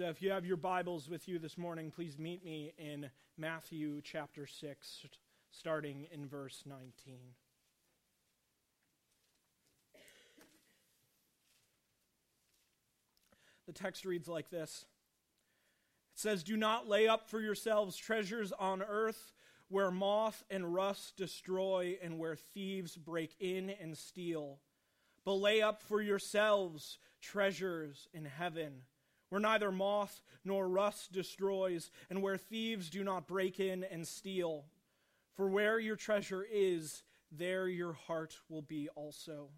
So if you have your Bibles with you this morning, please meet me in Matthew chapter 6, starting in verse 19. The text reads like this It says, Do not lay up for yourselves treasures on earth where moth and rust destroy and where thieves break in and steal, but lay up for yourselves treasures in heaven where neither moth nor rust destroys, and where thieves do not break in and steal. For where your treasure is, there your heart will be also.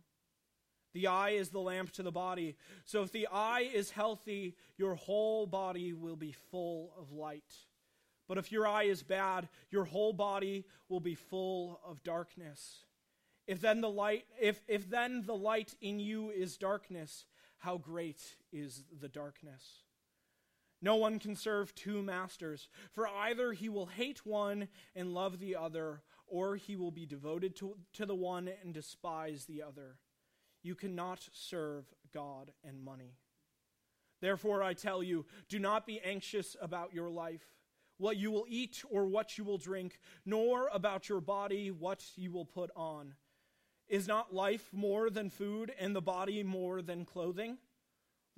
The eye is the lamp to the body. So if the eye is healthy, your whole body will be full of light. But if your eye is bad, your whole body will be full of darkness. If then the light if, if then the light in you is darkness, how great is the darkness. No one can serve two masters, for either he will hate one and love the other, or he will be devoted to, to the one and despise the other. You cannot serve God and money. Therefore, I tell you, do not be anxious about your life, what you will eat or what you will drink, nor about your body, what you will put on. Is not life more than food, and the body more than clothing?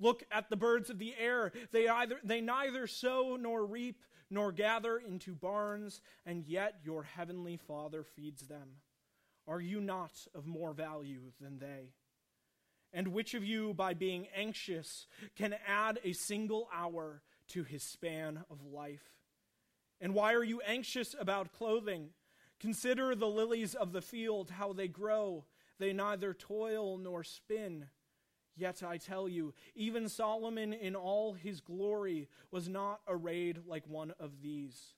Look at the birds of the air. They, either, they neither sow nor reap nor gather into barns, and yet your heavenly Father feeds them. Are you not of more value than they? And which of you, by being anxious, can add a single hour to his span of life? And why are you anxious about clothing? Consider the lilies of the field, how they grow. They neither toil nor spin. Yet I tell you, even Solomon in all his glory was not arrayed like one of these.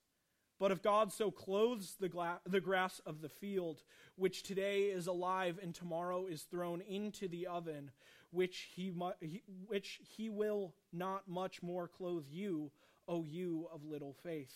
But if God so clothes the, gla- the grass of the field, which today is alive and tomorrow is thrown into the oven, which he, mu- he, which he will not much more clothe you, O you of little faith.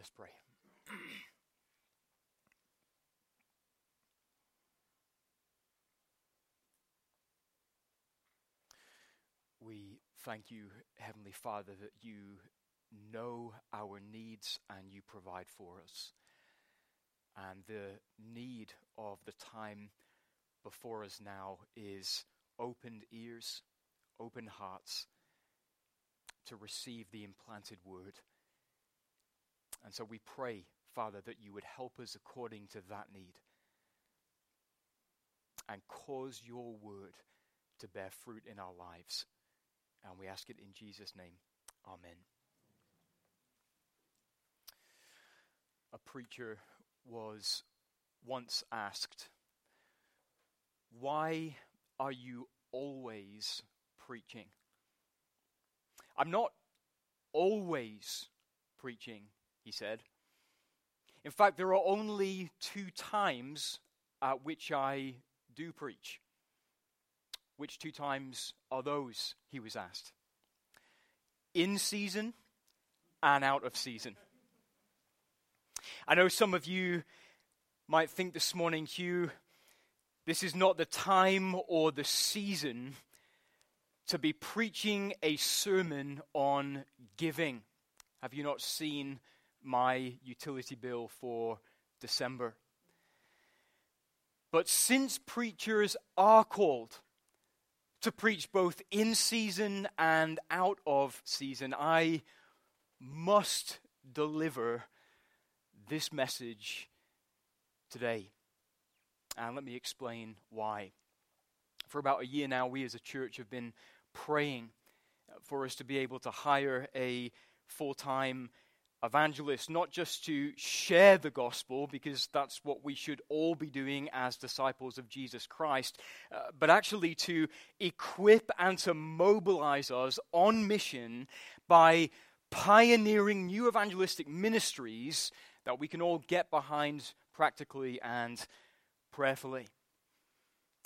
Let's pray. we thank you, Heavenly Father, that you know our needs and you provide for us. And the need of the time before us now is opened ears, open hearts to receive the implanted word and so we pray, Father, that you would help us according to that need and cause your word to bear fruit in our lives. And we ask it in Jesus' name. Amen. A preacher was once asked, Why are you always preaching? I'm not always preaching he said. In fact, there are only two times at which I do preach. Which two times are those? He was asked. In season and out of season. I know some of you might think this morning, Hugh, this is not the time or the season to be preaching a sermon on giving. Have you not seen my utility bill for December. But since preachers are called to preach both in season and out of season, I must deliver this message today. And let me explain why. For about a year now, we as a church have been praying for us to be able to hire a full time evangelists, not just to share the gospel, because that's what we should all be doing as disciples of Jesus Christ, uh, but actually to equip and to mobilize us on mission by pioneering new evangelistic ministries that we can all get behind practically and prayerfully.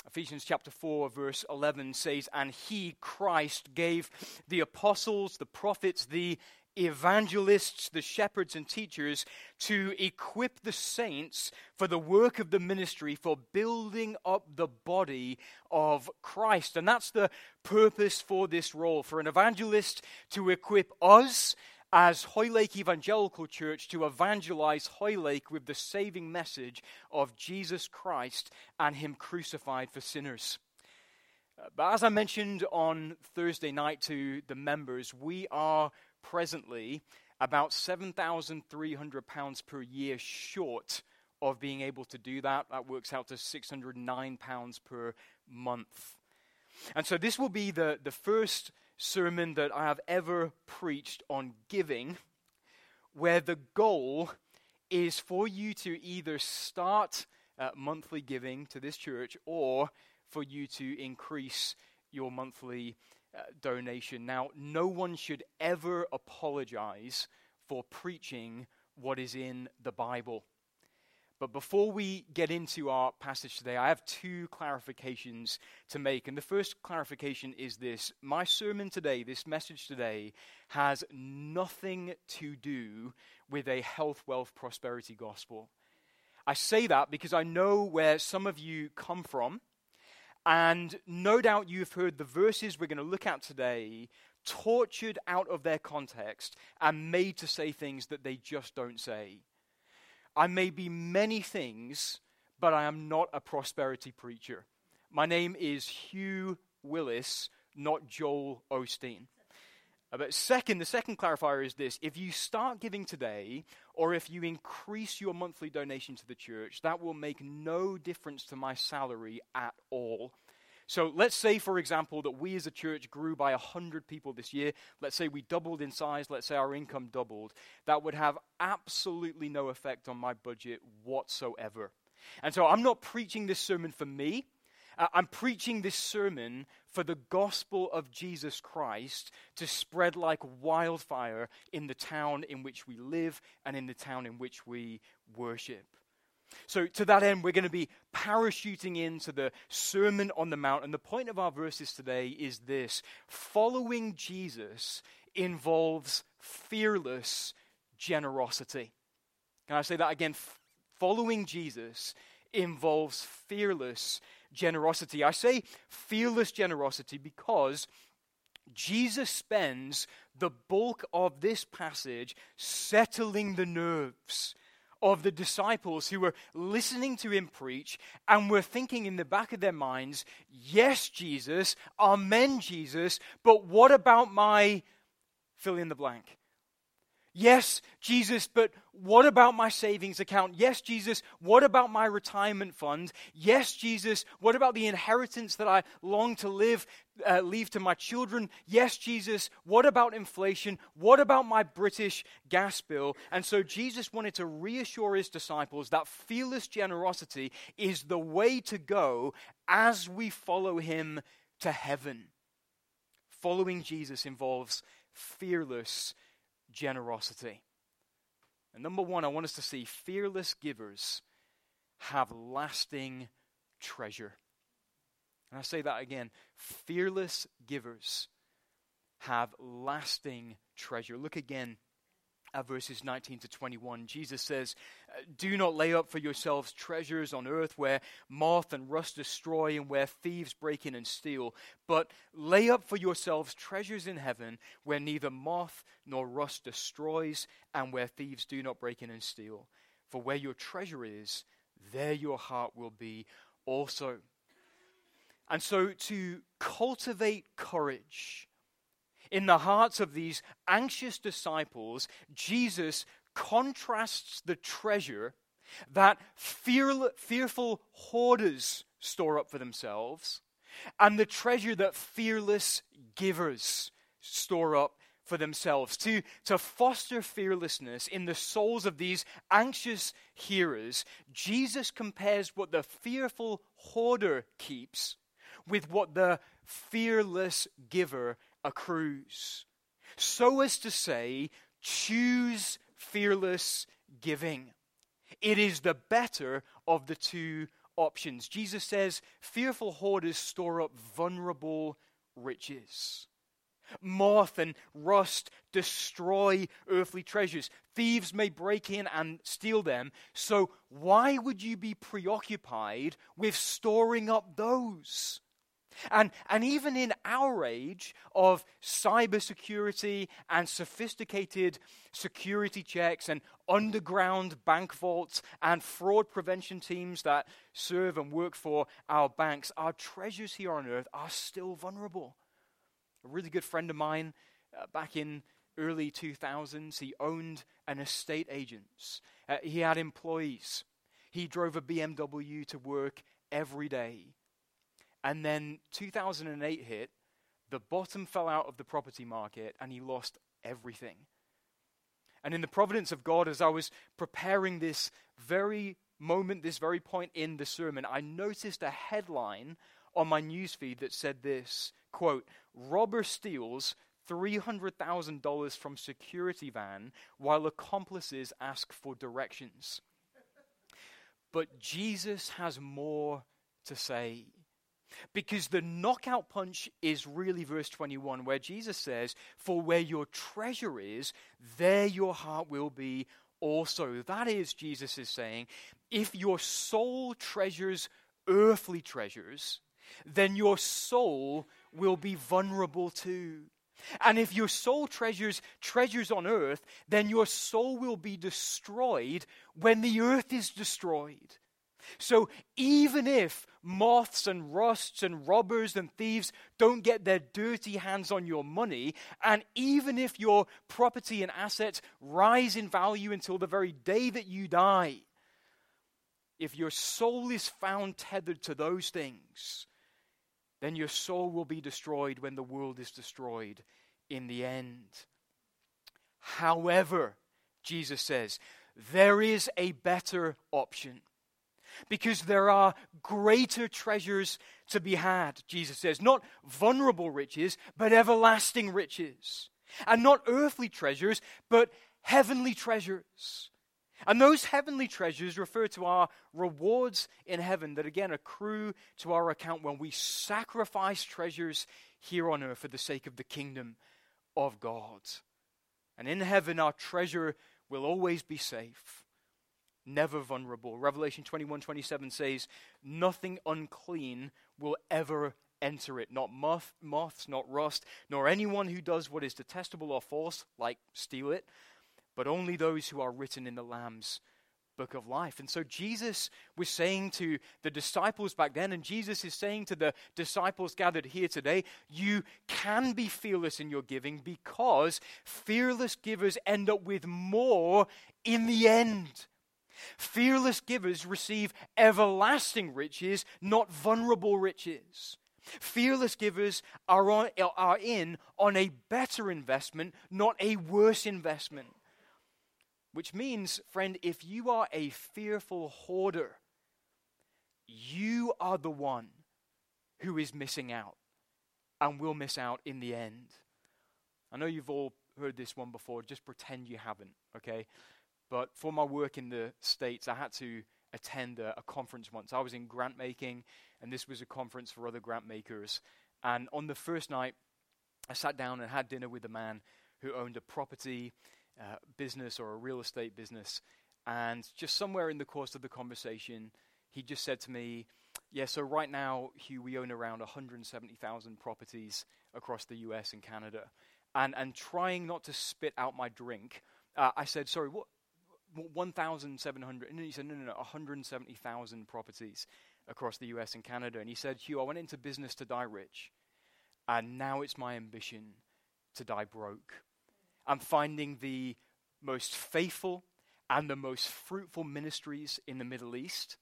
Ephesians chapter 4, verse 11 says, And he, Christ, gave the apostles, the prophets, the evangelists, the shepherds, and teachers to equip the saints for the work of the ministry, for building up the body of Christ. And that's the purpose for this role for an evangelist to equip us as Hoylake Evangelical Church to evangelize Hoylake with the saving message of Jesus Christ and Him crucified for sinners. Uh, but as I mentioned on Thursday night to the members, we are presently about £7,300 per year short of being able to do that. That works out to £609 per month. And so this will be the, the first sermon that I have ever preached on giving, where the goal is for you to either start uh, monthly giving to this church or for you to increase your monthly uh, donation. Now, no one should ever apologize for preaching what is in the Bible. But before we get into our passage today, I have two clarifications to make. And the first clarification is this My sermon today, this message today, has nothing to do with a health, wealth, prosperity gospel. I say that because I know where some of you come from and no doubt you've heard the verses we're going to look at today tortured out of their context and made to say things that they just don't say. I may be many things, but I am not a prosperity preacher. My name is Hugh Willis, not Joel Osteen. But second, the second clarifier is this if you start giving today, or if you increase your monthly donation to the church, that will make no difference to my salary at all. So let's say, for example, that we as a church grew by 100 people this year. Let's say we doubled in size. Let's say our income doubled. That would have absolutely no effect on my budget whatsoever. And so I'm not preaching this sermon for me. Uh, I'm preaching this sermon for the gospel of Jesus Christ to spread like wildfire in the town in which we live and in the town in which we worship. So, to that end, we're going to be parachuting into the Sermon on the Mount. And the point of our verses today is this following Jesus involves fearless generosity. Can I say that again? Following Jesus involves fearless generosity. I say fearless generosity because Jesus spends the bulk of this passage settling the nerves of the disciples who were listening to him preach and were thinking in the back of their minds, Yes, Jesus, Amen, Jesus, but what about my fill in the blank? Yes, Jesus, but what about my savings account? Yes, Jesus, what about my retirement fund? Yes, Jesus, what about the inheritance that I long to live, uh, leave to my children? Yes, Jesus, what about inflation? What about my British gas bill? And so Jesus wanted to reassure his disciples that fearless generosity is the way to go as we follow him to heaven. Following Jesus involves fearless generosity. And number one, I want us to see fearless givers have lasting treasure. And I say that again fearless givers have lasting treasure. Look again verses 19 to 21, Jesus says, uh, Do not lay up for yourselves treasures on earth where moth and rust destroy and where thieves break in and steal, but lay up for yourselves treasures in heaven where neither moth nor rust destroys and where thieves do not break in and steal. For where your treasure is, there your heart will be also. And so to cultivate courage, in the hearts of these anxious disciples, Jesus contrasts the treasure that fear, fearful hoarders store up for themselves and the treasure that fearless givers store up for themselves, to, to foster fearlessness in the souls of these anxious hearers, Jesus compares what the fearful hoarder keeps with what the fearless giver accrues. So as to say, choose fearless giving. It is the better of the two options. Jesus says, fearful hoarders store up vulnerable riches. Moth and rust destroy earthly treasures. Thieves may break in and steal them. So, why would you be preoccupied with storing up those? And, and even in our age of cybersecurity and sophisticated security checks and underground bank vaults and fraud prevention teams that serve and work for our banks, our treasures here on earth are still vulnerable. A really good friend of mine uh, back in early 2000s, he owned an estate agents. Uh, he had employees. He drove a BMW to work every day. And then 2008 hit, the bottom fell out of the property market, and he lost everything. And in the providence of God, as I was preparing this very moment, this very point in the sermon, I noticed a headline on my newsfeed that said this quote, Robber steals $300,000 from security van while accomplices ask for directions. But Jesus has more to say. Because the knockout punch is really verse 21, where Jesus says, For where your treasure is, there your heart will be also. That is, Jesus is saying, if your soul treasures earthly treasures, then your soul will be vulnerable too. And if your soul treasures treasures on earth, then your soul will be destroyed when the earth is destroyed. So even if moths and rusts and robbers and thieves don't get their dirty hands on your money, and even if your property and assets rise in value until the very day that you die, if your soul is found tethered to those things, then your soul will be destroyed when the world is destroyed in the end. However, Jesus says, there is a better option because there are greater treasures to be had, Jesus says. Not vulnerable riches, but everlasting riches. And not earthly treasures, but heavenly treasures. And those heavenly treasures refer to our rewards in heaven that again accrue to our account when we sacrifice treasures here on earth for the sake of the kingdom of God. And in heaven, our treasure will always be safe, never vulnerable. Revelation 21 27 says, Nothing unclean will ever enter it, not moth, moths, not rust, nor anyone who does what is detestable or false, like steal it but only those who are written in the Lamb's book of life. And so Jesus was saying to the disciples back then, and Jesus is saying to the disciples gathered here today, you can be fearless in your giving because fearless givers end up with more in the end. Fearless givers receive everlasting riches, not vulnerable riches. Fearless givers are, on, are in on a better investment, not a worse investment. Which means, friend, if you are a fearful hoarder, you are the one who is missing out and will miss out in the end. I know you've all heard this one before, just pretend you haven't, okay? But for my work in the States, I had to attend a, a conference once. I was in grant making, and this was a conference for other grant makers. And on the first night, I sat down and had dinner with a man who owned a property uh, business or a real estate business. And just somewhere in the course of the conversation, he just said to me, Yeah, so right now, Hugh, we own around 170,000 properties across the US and Canada. And, and trying not to spit out my drink, uh, I said, Sorry, what? 1,700. And he said, No, no, no, 170,000 properties across the US and Canada. And he said, Hugh, I went into business to die rich. And now it's my ambition to die broke. I'm finding the most faithful and the most fruitful ministries in the Middle East,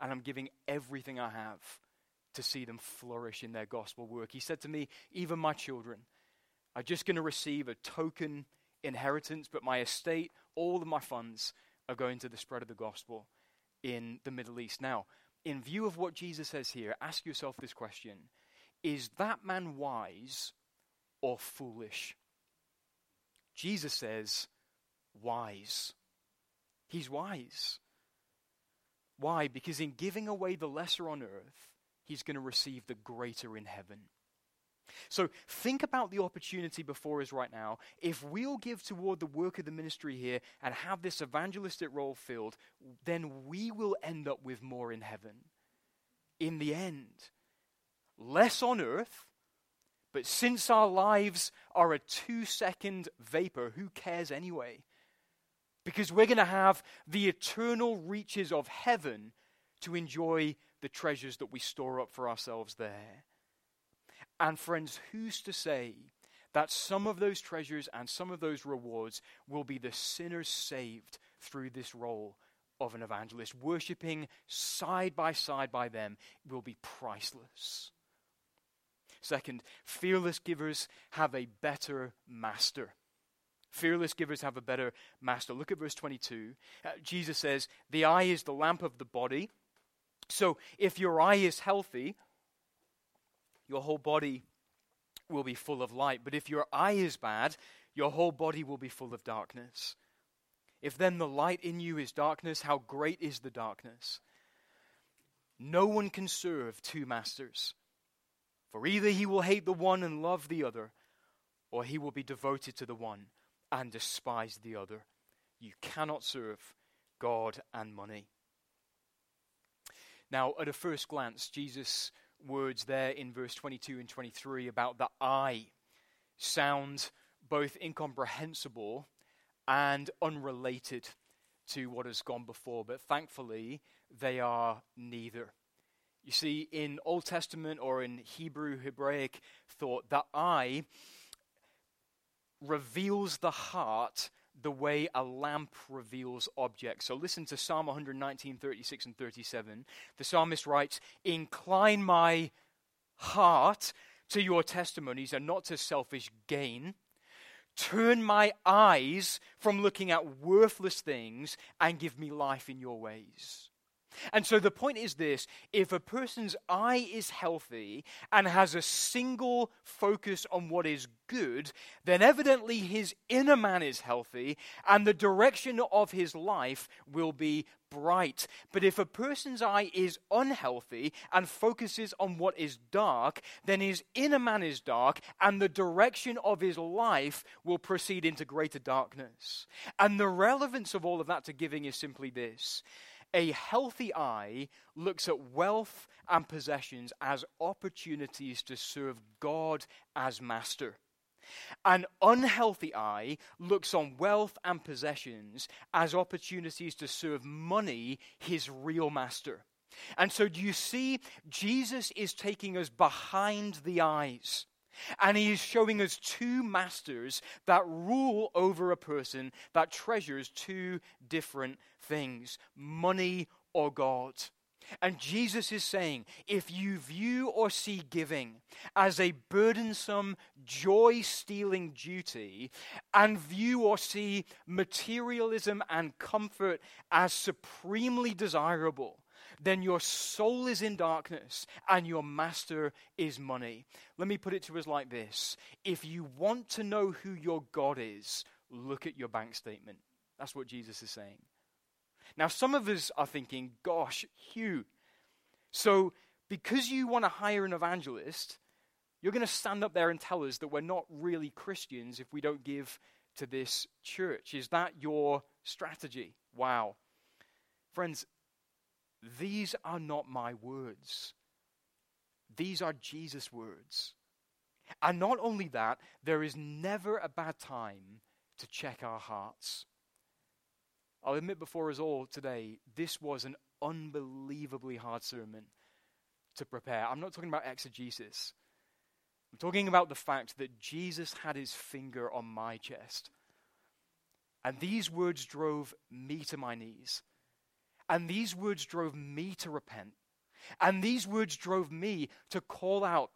and I'm giving everything I have to see them flourish in their gospel work. He said to me, Even my children, I'm just going to receive a token inheritance, but my estate, all of my funds are going to the spread of the gospel in the Middle East. Now, in view of what Jesus says here, ask yourself this question Is that man wise or foolish? Jesus says, wise. He's wise. Why? Because in giving away the lesser on earth, he's going to receive the greater in heaven. So think about the opportunity before us right now. If we'll give toward the work of the ministry here and have this evangelistic role filled, then we will end up with more in heaven. In the end, less on earth, but since our lives are a two second vapor, who cares anyway? Because we're going to have the eternal reaches of heaven to enjoy the treasures that we store up for ourselves there. And friends, who's to say that some of those treasures and some of those rewards will be the sinners saved through this role of an evangelist? Worshipping side by side by them will be priceless. Second, fearless givers have a better master. Fearless givers have a better master. Look at verse 22. Uh, Jesus says, The eye is the lamp of the body. So if your eye is healthy, your whole body will be full of light. But if your eye is bad, your whole body will be full of darkness. If then the light in you is darkness, how great is the darkness? No one can serve two masters. For either he will hate the one and love the other, or he will be devoted to the one and despise the other. You cannot serve God and money. Now, at a first glance, Jesus' words there in verse 22 and 23 about the eye sound both incomprehensible and unrelated to what has gone before, but thankfully, they are neither. You see, in Old Testament or in Hebrew, Hebraic thought, the eye reveals the heart the way a lamp reveals objects. So listen to Psalm 119, 36 and 37. The psalmist writes, Incline my heart to your testimonies and not to selfish gain. Turn my eyes from looking at worthless things and give me life in your ways. And so the point is this if a person's eye is healthy and has a single focus on what is good, then evidently his inner man is healthy and the direction of his life will be bright. But if a person's eye is unhealthy and focuses on what is dark, then his inner man is dark and the direction of his life will proceed into greater darkness. And the relevance of all of that to giving is simply this a healthy eye looks at wealth and possessions as opportunities to serve God as master. An unhealthy eye looks on wealth and possessions as opportunities to serve money, his real master. And so, do you see, Jesus is taking us behind the eyes. And he is showing us two masters that rule over a person that treasures two different things money or God. And Jesus is saying, if you view or see giving as a burdensome, joy stealing duty, and view or see materialism and comfort as supremely desirable, then your soul is in darkness and your master is money. Let me put it to us like this If you want to know who your God is, look at your bank statement. That's what Jesus is saying. Now, some of us are thinking, gosh, Hugh, so because you want to hire an evangelist, you're going to stand up there and tell us that we're not really Christians if we don't give to this church. Is that your strategy? Wow. Friends, these are not my words. These are Jesus' words. And not only that, there is never a bad time to check our hearts. I'll admit before us all today, this was an unbelievably hard sermon to prepare. I'm not talking about exegesis. I'm talking about the fact that Jesus had his finger on my chest. And these words drove me to my knees. And these words drove me to repent. And these words drove me to call out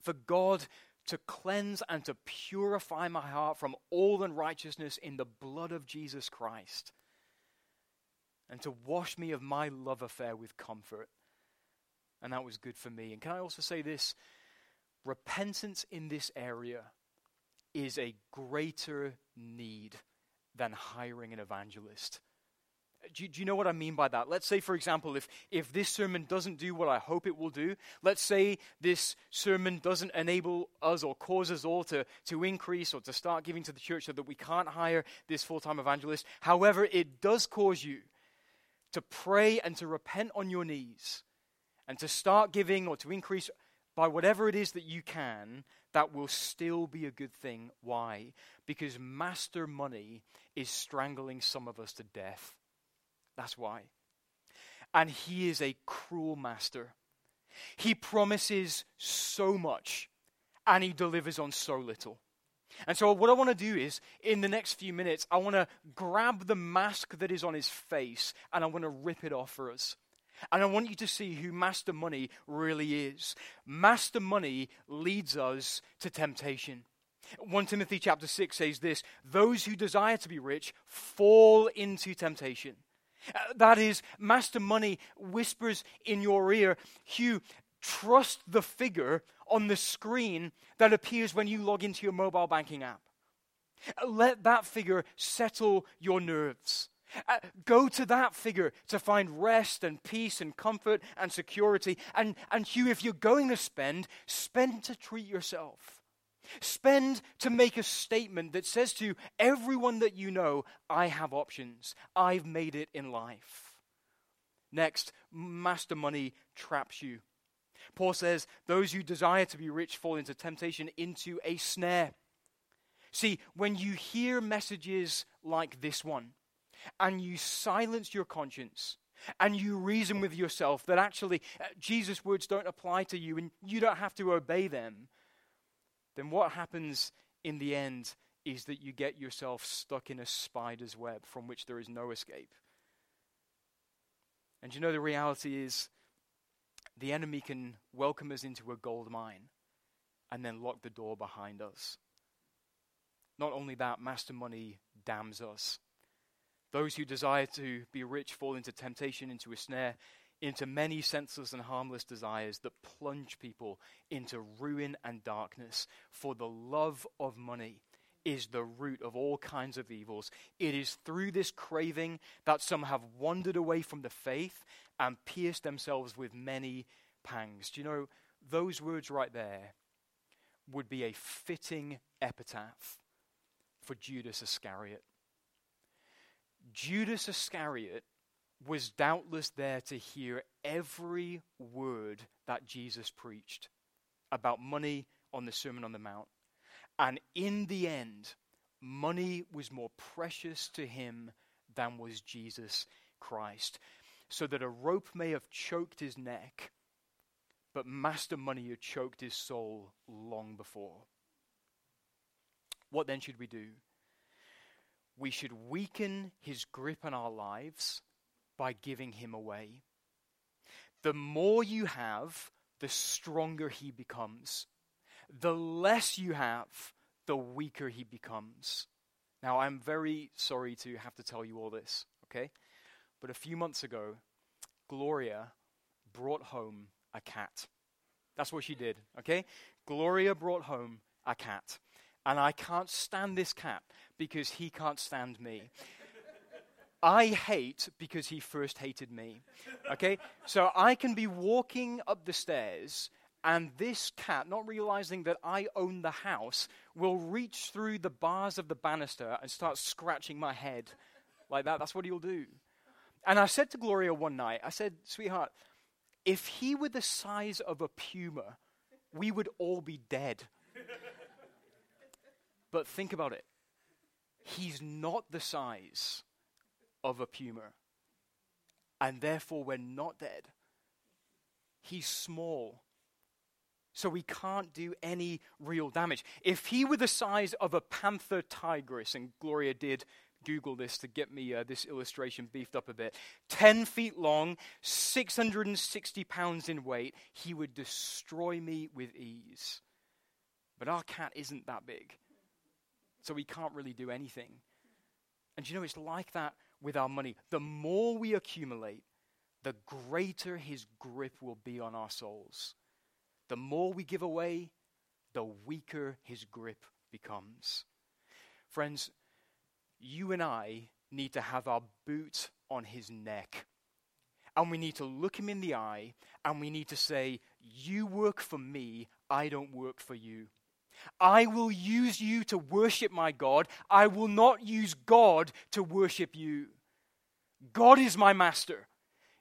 for God to cleanse and to purify my heart from all unrighteousness in the blood of Jesus Christ, and to wash me of my love affair with comfort. And that was good for me. And can I also say this? Repentance in this area is a greater need than hiring an evangelist. Do you, do you, know what I mean by that? Let's say, for example, if, if this sermon doesn't do what I hope it will do, let's say this sermon doesn't enable us or cause us all to, to increase or to start giving to the church so that we can't hire this full time evangelist. However, it does cause you to pray and to repent on your knees and to start giving or to increase by whatever it is that you can, that will still be a good thing. Why? Because master money is strangling some of us to death. That's why. And he is a cruel master. He promises so much and he delivers on so little. And so, what I want to do is, in the next few minutes, I want to grab the mask that is on his face and I want to rip it off for us. And I want you to see who Master Money really is. Master Money leads us to temptation. 1 Timothy chapter 6 says this Those who desire to be rich fall into temptation. Uh, that is, Master Money whispers in your ear, Hugh, trust the figure on the screen that appears when you log into your mobile banking app. Uh, let that figure settle your nerves. Uh, go to that figure to find rest and peace and comfort and security. And, and Hugh, if you're going to spend, spend to treat yourself. Spend to make a statement that says to everyone that you know, I have options. I've made it in life. Next, master money traps you. Paul says, Those who desire to be rich fall into temptation, into a snare. See, when you hear messages like this one, and you silence your conscience and you reason with yourself that actually uh, Jesus' words don't apply to you and you don't have to obey them, then what happens in the end is that you get yourself stuck in a spider's web from which there is no escape. And you know, the reality is the enemy can welcome us into a gold mine and then lock the door behind us. Not only that, master money damns us. Those who desire to be rich fall into temptation, into a snare, into many senseless and harmless desires that plunge people into ruin and darkness. For the love of money is the root of all kinds of evils. It is through this craving that some have wandered away from the faith and pierced themselves with many pangs. Do you know, those words right there would be a fitting epitaph for Judas Iscariot. Judas Iscariot was doubtless there to hear every word that Jesus preached about money on the Sermon on the Mount. And in the end, money was more precious to him than was Jesus Christ. So that a rope may have choked his neck, but master money had choked his soul long before. What then should we do? we should weaken his grip on our lives by giving him away. The more you have, the stronger he becomes. The less you have, the weaker he becomes. Now, I'm very sorry to have to tell you all this, okay? But a few months ago, Gloria brought home a cat. That's what she did, okay? Gloria brought home a cat. And I can't stand this cat because he can't stand me. I hate because he first hated me. Okay? So I can be walking up the stairs, and this cat, not realizing that I own the house, will reach through the bars of the banister and start scratching my head like that. That's what he'll do. And I said to Gloria one night, I said, sweetheart, if he were the size of a puma, we would all be dead. but think about it he's not the size of a puma. And therefore, we're not dead. He's small. So we can't do any real damage. If he were the size of a Panthera tigris, and Gloria did Google this to get me uh, this illustration beefed up a bit 10 feet long, 660 pounds in weight, he would destroy me with ease. But our cat isn't that big. So we can't really do anything. And you know, it's like that with our money. The more we accumulate, the greater his grip will be on our souls. The more we give away, the weaker his grip becomes. Friends, you and I need to have our boot on his neck. And we need to look him in the eye and we need to say, You work for me, I don't work for you. I will use you to worship my God. I will not use God to worship you. God is my master.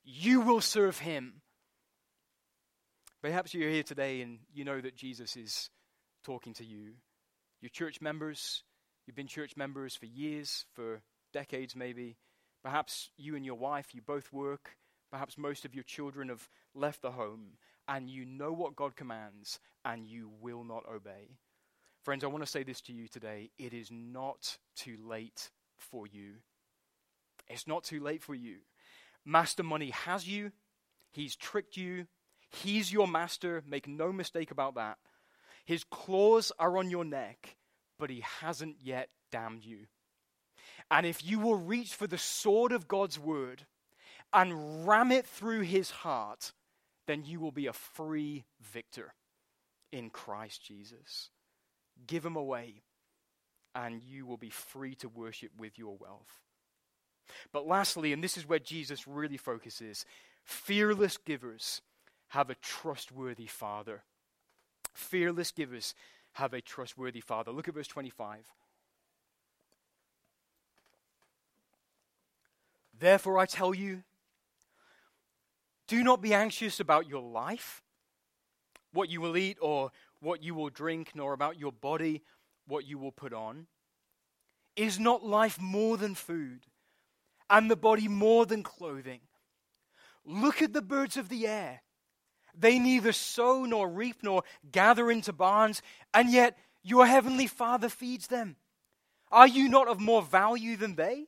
You will serve him. Perhaps you're here today and you know that Jesus is talking to you. You're church members. You've been church members for years, for decades maybe. Perhaps you and your wife, you both work. Perhaps most of your children have left the home, and you know what God commands, and you will not obey. Friends, I want to say this to you today. It is not too late for you. It's not too late for you. Master Money has you, he's tricked you, he's your master. Make no mistake about that. His claws are on your neck, but he hasn't yet damned you. And if you will reach for the sword of God's word and ram it through his heart, then you will be a free victor in Christ Jesus. Give him away, and you will be free to worship with your wealth. But lastly, and this is where Jesus really focuses fearless givers have a trustworthy Father. Fearless givers have a trustworthy Father. Look at verse 25. Therefore, I tell you, do not be anxious about your life, what you will eat or what you will drink, nor about your body, what you will put on. Is not life more than food? and the body more than clothing. Look at the birds of the air. They neither sow nor reap nor gather into barns, and yet your heavenly Father feeds them. Are you not of more value than they?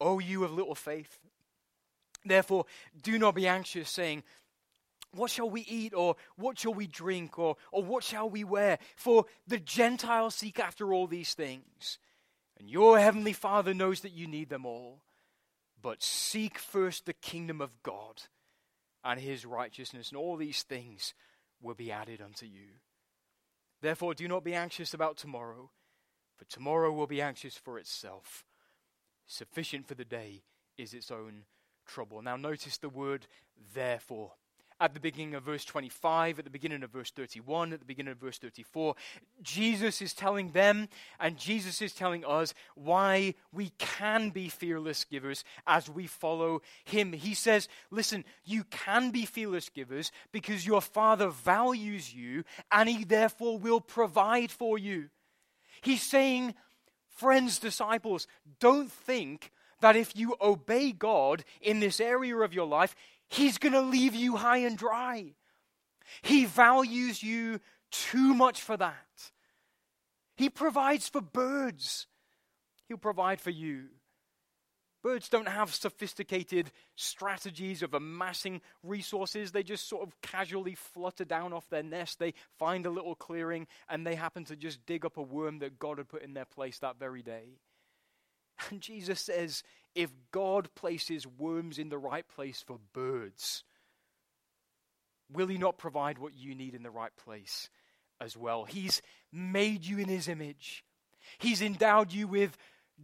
O you of little faith? Therefore, do not be anxious, saying, What shall we eat, or what shall we drink, or, or what shall we wear? For the Gentiles seek after all these things and your heavenly Father knows that you need them all. But seek first the kingdom of God and his righteousness, and all these things will be added unto you. Therefore, do not be anxious about tomorrow, for tomorrow will be anxious for itself. Sufficient for the day is its own trouble. Now, notice the word therefore at the beginning of verse 25, at the beginning of verse 31, at the beginning of verse 34. Jesus is telling them, and Jesus is telling us why we can be fearless givers as we follow him. He says, Listen, you can be fearless givers because your Father values you, and he therefore will provide for you. He's saying, Friends, disciples, don't think that if you obey God in this area of your life, He's going to leave you high and dry. He values you too much for that. He provides for birds, He'll provide for you. Birds don't have sophisticated strategies of amassing resources. They just sort of casually flutter down off their nest. They find a little clearing and they happen to just dig up a worm that God had put in their place that very day. And Jesus says, if God places worms in the right place for birds, will He not provide what you need in the right place as well? He's made you in His image, He's endowed you with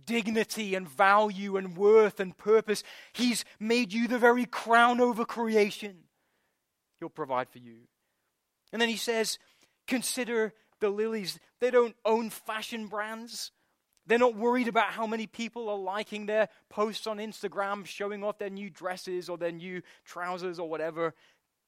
dignity and value and worth and purpose. He's made you the very crown over creation. He'll provide for you. And then He says, Consider the lilies. They don't own fashion brands. They're not worried about how many people are liking their posts on Instagram, showing off their new dresses or their new trousers or whatever.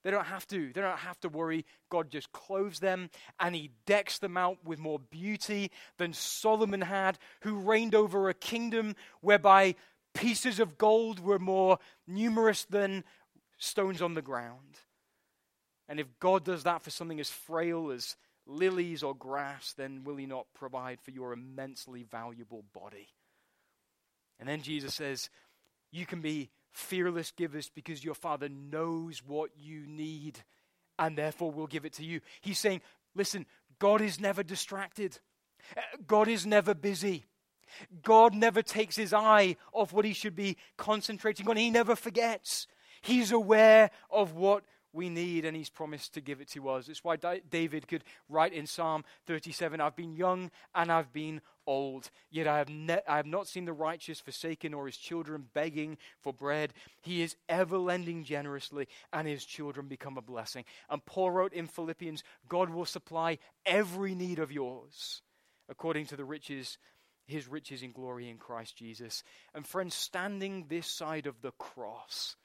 They don't have to. They don't have to worry. God just clothes them and he decks them out with more beauty than Solomon had, who reigned over a kingdom whereby pieces of gold were more numerous than stones on the ground. And if God does that for something as frail as lilies or grass, then will he not provide for your immensely valuable body? And then Jesus says, You can be fearless givers because your Father knows what you need and therefore will give it to you. He's saying, Listen, God is never distracted, uh, God is never busy. God never takes his eye off what he should be concentrating on. He never forgets. He's aware of what we need, and He's promised to give it to us. It's why David could write in Psalm 37 I've been young and I've been old, yet I have, ne- I have not seen the righteous forsaken or his children begging for bread. He is ever lending generously, and his children become a blessing. And Paul wrote in Philippians God will supply every need of yours according to the riches his riches in glory in Christ Jesus. And friends, standing this side of the cross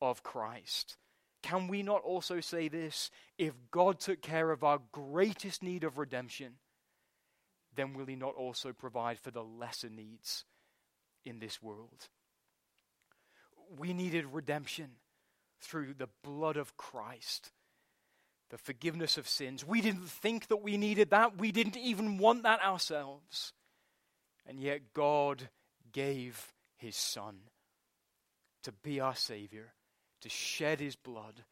of Christ, can we not also say this? If God took care of our greatest need of redemption, then will He not also provide for the lesser needs in this world? We needed redemption through the blood of Christ, the forgiveness of sins. We didn't think that we needed that, we didn't even want that ourselves. And yet, God gave His Son to be our Savior to shed his blood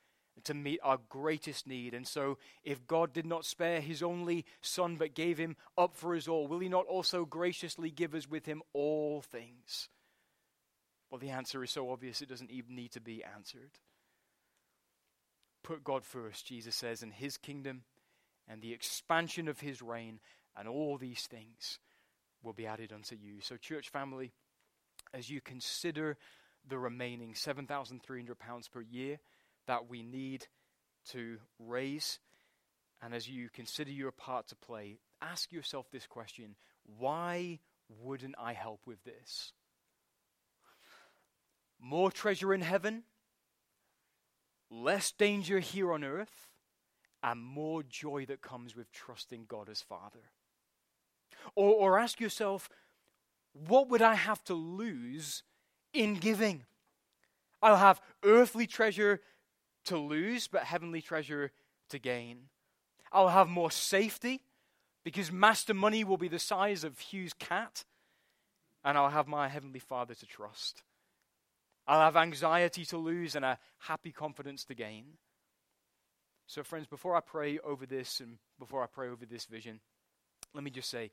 to meet our greatest need. And so, if God did not spare his only Son but gave him up for us all, will he not also graciously give us with him all things? Well, the answer is so obvious it doesn't even need to be answered. Put God first, Jesus says, in his kingdom and the expansion of his reign, and all these things will be added unto you. So, church family, as you consider the remaining £7,300 per year that we need to raise. And as you consider your part to play, ask yourself this question why wouldn't I help with this? More treasure in heaven, less danger here on earth, and more joy that comes with trusting God as Father. Or, or ask yourself, what would I have to lose in giving. I'll have earthly treasure to lose, but heavenly treasure to gain. I'll have more safety because master money will be the size of Hugh's cat, and I'll have my heavenly Father to trust. I'll have anxiety to lose and a happy confidence to gain. So, friends, before I pray over this and before I pray over this vision, let me just say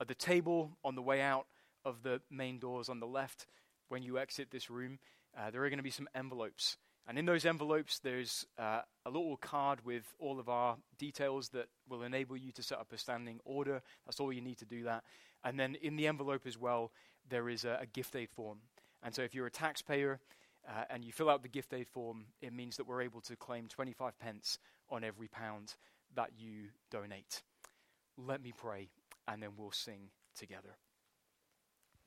at the table on the way out of the main doors on the left, when you exit this room, uh, there are going to be some envelopes. And in those envelopes, there's uh, a little card with all of our details that will enable you to set up a standing order. That's all you need to do that. And then in the envelope as well, there is a, a gift aid form. And so if you're a taxpayer uh, and you fill out the gift aid form, it means that we're able to claim 25 pence on every pound that you donate. Let me pray, and then we'll sing together.